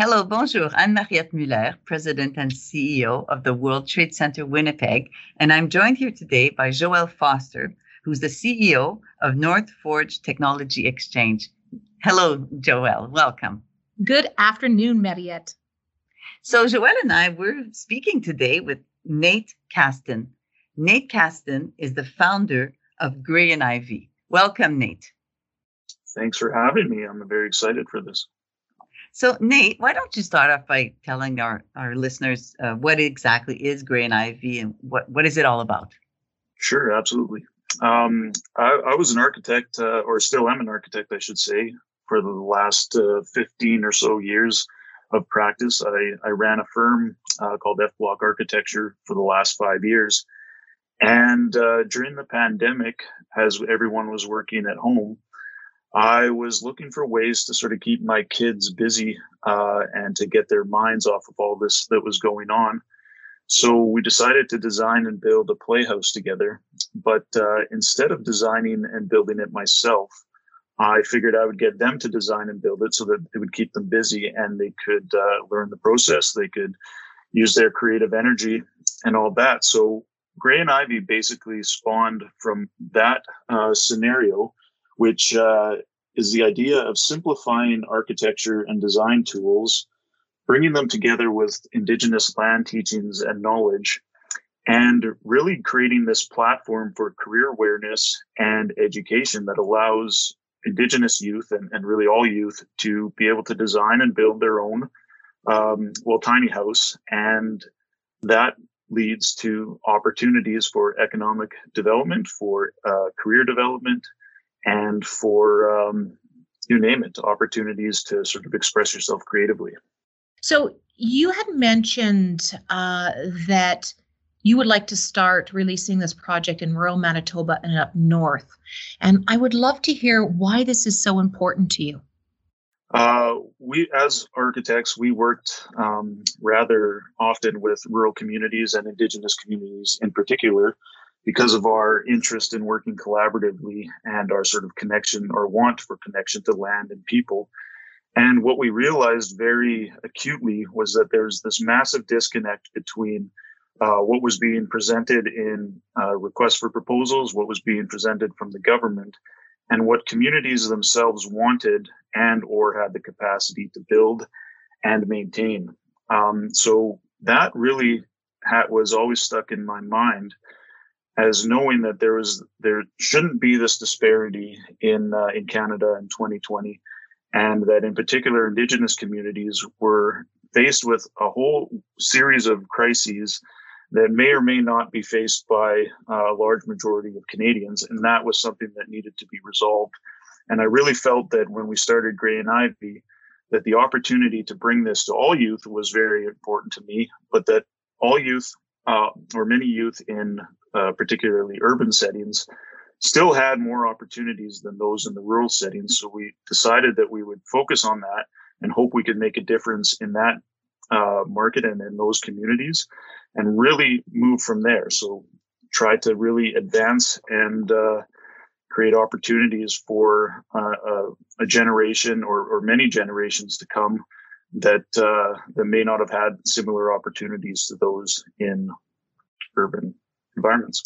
Hello, bonjour. I'm Mariette Muller, President and CEO of the World Trade Center Winnipeg, and I'm joined here today by Joelle Foster, who's the CEO of North Forge Technology Exchange. Hello, Joelle. Welcome. Good afternoon, Mariette. So, Joelle and I, we're speaking today with Nate Kasten. Nate Kasten is the founder of Gray and Ivy. Welcome, Nate. Thanks for having me. I'm very excited for this. So, Nate, why don't you start off by telling our, our listeners uh, what exactly is Gray and Ivy and what, what is it all about? Sure, absolutely. Um, I, I, was an architect, uh, or still am an architect, I should say, for the last uh, 15 or so years of practice. I, I ran a firm uh, called F Block Architecture for the last five years. And uh, during the pandemic, as everyone was working at home, I was looking for ways to sort of keep my kids busy uh, and to get their minds off of all this that was going on. So we decided to design and build a playhouse together. But uh, instead of designing and building it myself, I figured I would get them to design and build it so that it would keep them busy and they could uh, learn the process. They could use their creative energy and all that. So Gray and Ivy basically spawned from that uh, scenario which uh, is the idea of simplifying architecture and design tools, bringing them together with indigenous land teachings and knowledge, and really creating this platform for career awareness and education that allows indigenous youth and, and really all youth to be able to design and build their own um, well tiny house. And that leads to opportunities for economic development for uh, career development and for um, you name it, opportunities to sort of express yourself creatively. So you had mentioned uh, that you would like to start releasing this project in rural Manitoba and up north. And I would love to hear why this is so important to you. Uh, we, as architects, we worked um, rather often with rural communities and Indigenous communities in particular because of our interest in working collaboratively and our sort of connection or want for connection to land and people. And what we realized very acutely was that there's this massive disconnect between uh, what was being presented in uh, requests for proposals, what was being presented from the government, and what communities themselves wanted and or had the capacity to build and maintain. Um, so that really ha- was always stuck in my mind as knowing that there was there shouldn't be this disparity in uh, in Canada in 2020, and that in particular Indigenous communities were faced with a whole series of crises that may or may not be faced by a large majority of Canadians, and that was something that needed to be resolved. And I really felt that when we started Gray and Ivy, that the opportunity to bring this to all youth was very important to me, but that all youth uh, or many youth in uh, particularly urban settings, still had more opportunities than those in the rural settings. So we decided that we would focus on that and hope we could make a difference in that uh, market and in those communities and really move from there. So try to really advance and uh, create opportunities for uh, a, generation or, or, many generations to come that uh, that may not have had similar opportunities to those in urban environments.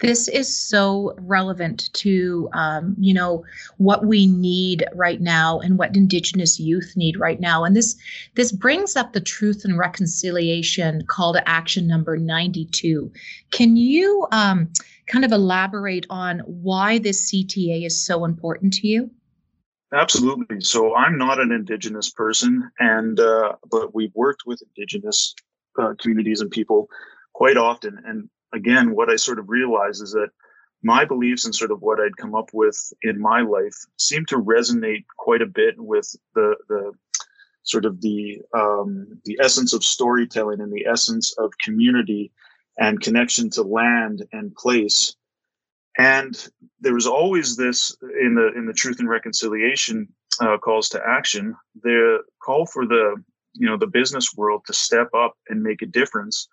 This is so relevant to, um, you know, what we need right now and what Indigenous youth need right now. And this this brings up the Truth and Reconciliation Call to Action number 92. Can you um, kind of elaborate on why this CTA is so important to you? Absolutely. So I'm not an Indigenous person, and uh, but we've worked with Indigenous uh, communities and people quite often, and again, what I sort of realized is that my beliefs and sort of what I'd come up with in my life seem to resonate quite a bit with the the sort of the um, the essence of storytelling and the essence of community and connection to land and place. And there was always this in the in the truth and reconciliation uh, calls to action. The call for the you know the business world to step up and make a difference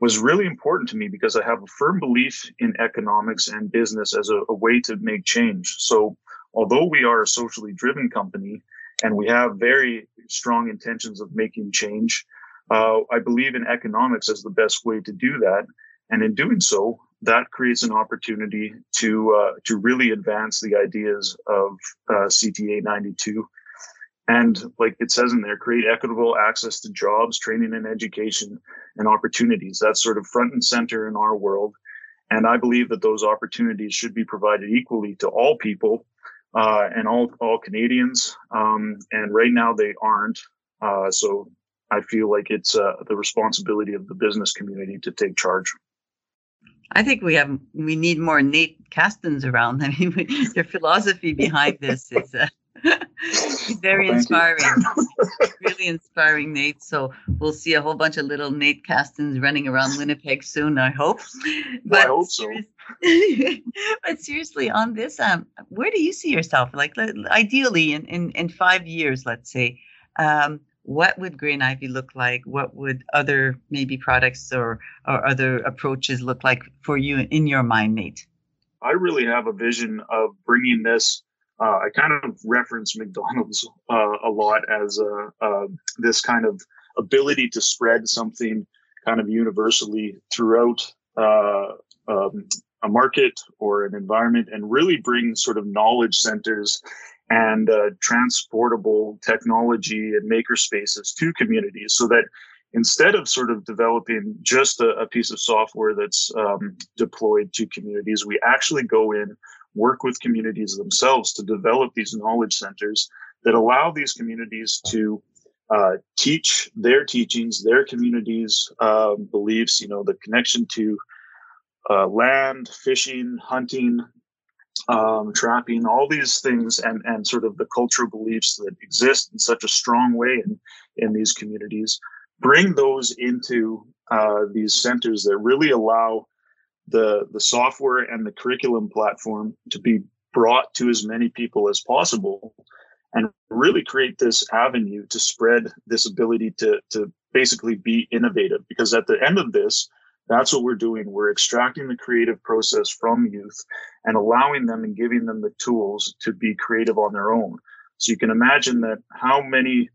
was really important to me because I have a firm belief in economics and business as a, a way to make change. So, although we are a socially driven company and we have very strong intentions of making change. Uh, I believe in economics as the best way to do that, and in doing so, that creates an opportunity to uh, to really advance the ideas of uh, CTA 92 and like it says in there create equitable access to jobs training and education and opportunities. That's sort of front and center in our world. And i believe that those opportunities should be provided equally to all people uh, and all all canadians. Um, and right now they aren't. Uh, so i feel like it's uh, the responsibility of the business community to take charge. I think we have we need more Nate Kastens around. I mean, their philosophy behind this is uh, very inspiring. really inspiring, Nate. So we'll see a whole bunch of little Nate Kastens running around Winnipeg soon, I hope. But, I hope so. but seriously, on this, um, where do you see yourself? Like, ideally, in in, in five years, let's say, um, what would Gray and Ivy look like? What would other maybe products or or other approaches look like for you in your mind, Nate? I really have a vision of bringing this uh, I kind of reference McDonald's uh, a lot as a, this kind of ability to spread something kind of universally throughout uh, um, a market or an environment and really bring sort of knowledge centers and uh, transportable technology and maker spaces to communities so that instead of sort of developing just a, a piece of software that's um, deployed to communities, we actually go in work with communities themselves to develop these knowledge centers that allow these communities to uh, teach their teachings, their communities' uh, beliefs, you know, the connection to uh, land, fishing, hunting, um, trapping, all these things, and, and sort of the cultural beliefs that exist in such a strong way in, in these communities, bring those into uh, these centers that really allow the the software and the curriculum platform to be brought to as many people as possible and really create this avenue to spread this ability to to basically be innovative. Because at the end of this that's what we're doing. We're extracting the creative process from youth and allowing them and giving them the tools to be creative on their own. So you can imagine that how many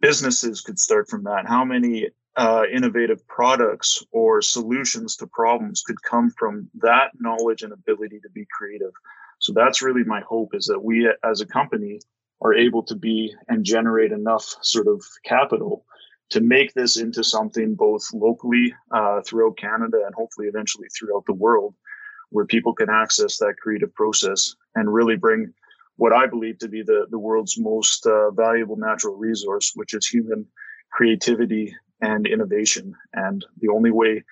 businesses could start from that how many uh, innovative products or solutions to problems could come from that knowledge and ability to be creative. So that's really my hope is that we as a company are able to be and generate enough sort of capital to make this into something both locally uh, throughout Canada and hopefully eventually throughout the world where people can access that creative process and really bring what I believe to be the, the world's most uh, valuable natural resource, which is human creativity and innovation. And the only way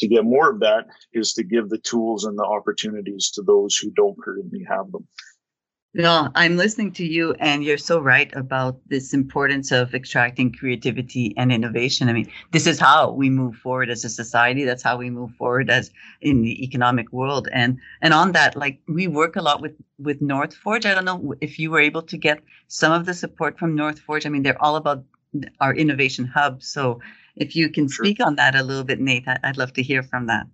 to get more of that is to give the tools and the opportunities to those who don't currently have them. No, I'm listening to you, and you're so right about this importance of extracting creativity and innovation. I mean, this is how we move forward as a society. That's how we move forward as in the economic world. And and on that, like we work a lot with with North Forge. I don't know if you were able to get some of the support from North Forge. I mean, they're all about our innovation hub. So if you can sure. speak on that a little bit, Nate, I'd love to hear from that.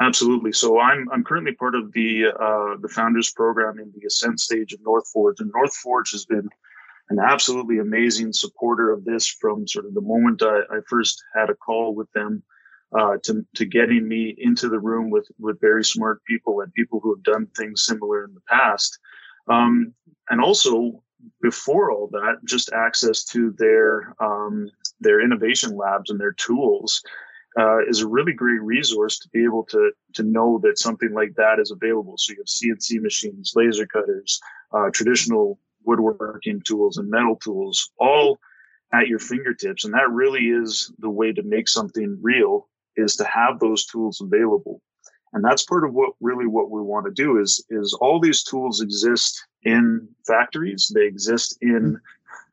Absolutely. So I'm I'm currently part of the uh, the founders program in the ascent stage of North Forge, and North Forge has been an absolutely amazing supporter of this from sort of the moment I, I first had a call with them uh, to to getting me into the room with with very smart people and people who have done things similar in the past, um, and also before all that, just access to their um, their innovation labs and their tools uh, is a really great resource to be able to to know that something like that is available. So you have CNC machines, laser cutters, uh, traditional woodworking tools, and metal tools, all at your fingertips. And that really is the way to make something real is to have those tools available. And that's part of what really what we want to do is is all these tools exist in factories. They exist in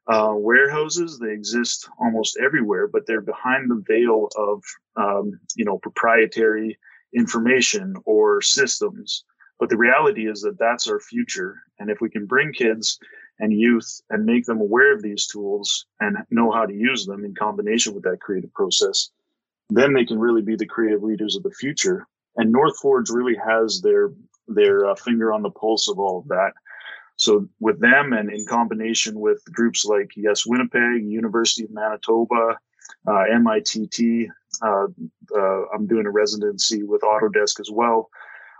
uh, warehouses. They exist almost everywhere, but they're behind the veil of um, you know proprietary information or systems. But the reality is that that's our future, and if we can bring kids and youth and make them aware of these tools and know how to use them in combination with that creative process, then they can really be the creative leaders of the future. And North Forge really has their their uh, finger on the pulse of all of that. So with them and in combination with groups like Yes Winnipeg, University of Manitoba, uh, MITT, uh, uh, I'm doing a residency with Autodesk as well.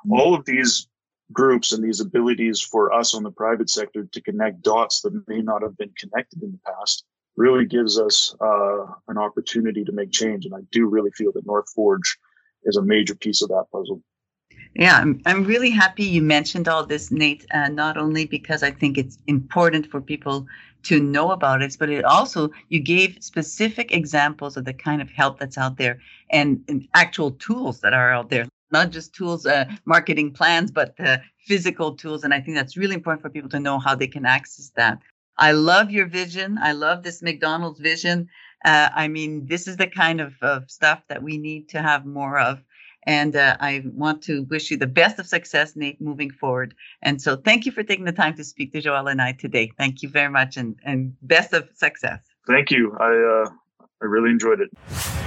All of these groups and these abilities for us on the private sector to connect dots that may not have been connected in the past really gives us uh, an opportunity to make change. And I do really feel that North Forge is a major piece of that puzzle. Yeah, I'm, I'm really happy you mentioned all this, Nate, uh, not only because I think it's important for people to know about it, but it also, you gave specific examples of the kind of help that's out there and, and actual tools that are out there, not just tools, uh, marketing plans, but uh, physical tools. And I think that's really important for people to know how they can access that. I love your vision. I love this McDonald's vision. Uh, I mean, this is the kind of, of stuff that we need to have more of. And uh, I want to wish you the best of success, Nate, moving forward. And so thank you for taking the time to speak to Joelle and I today. Thank you very much and, and best of success. Thank you. I, uh, I really enjoyed it.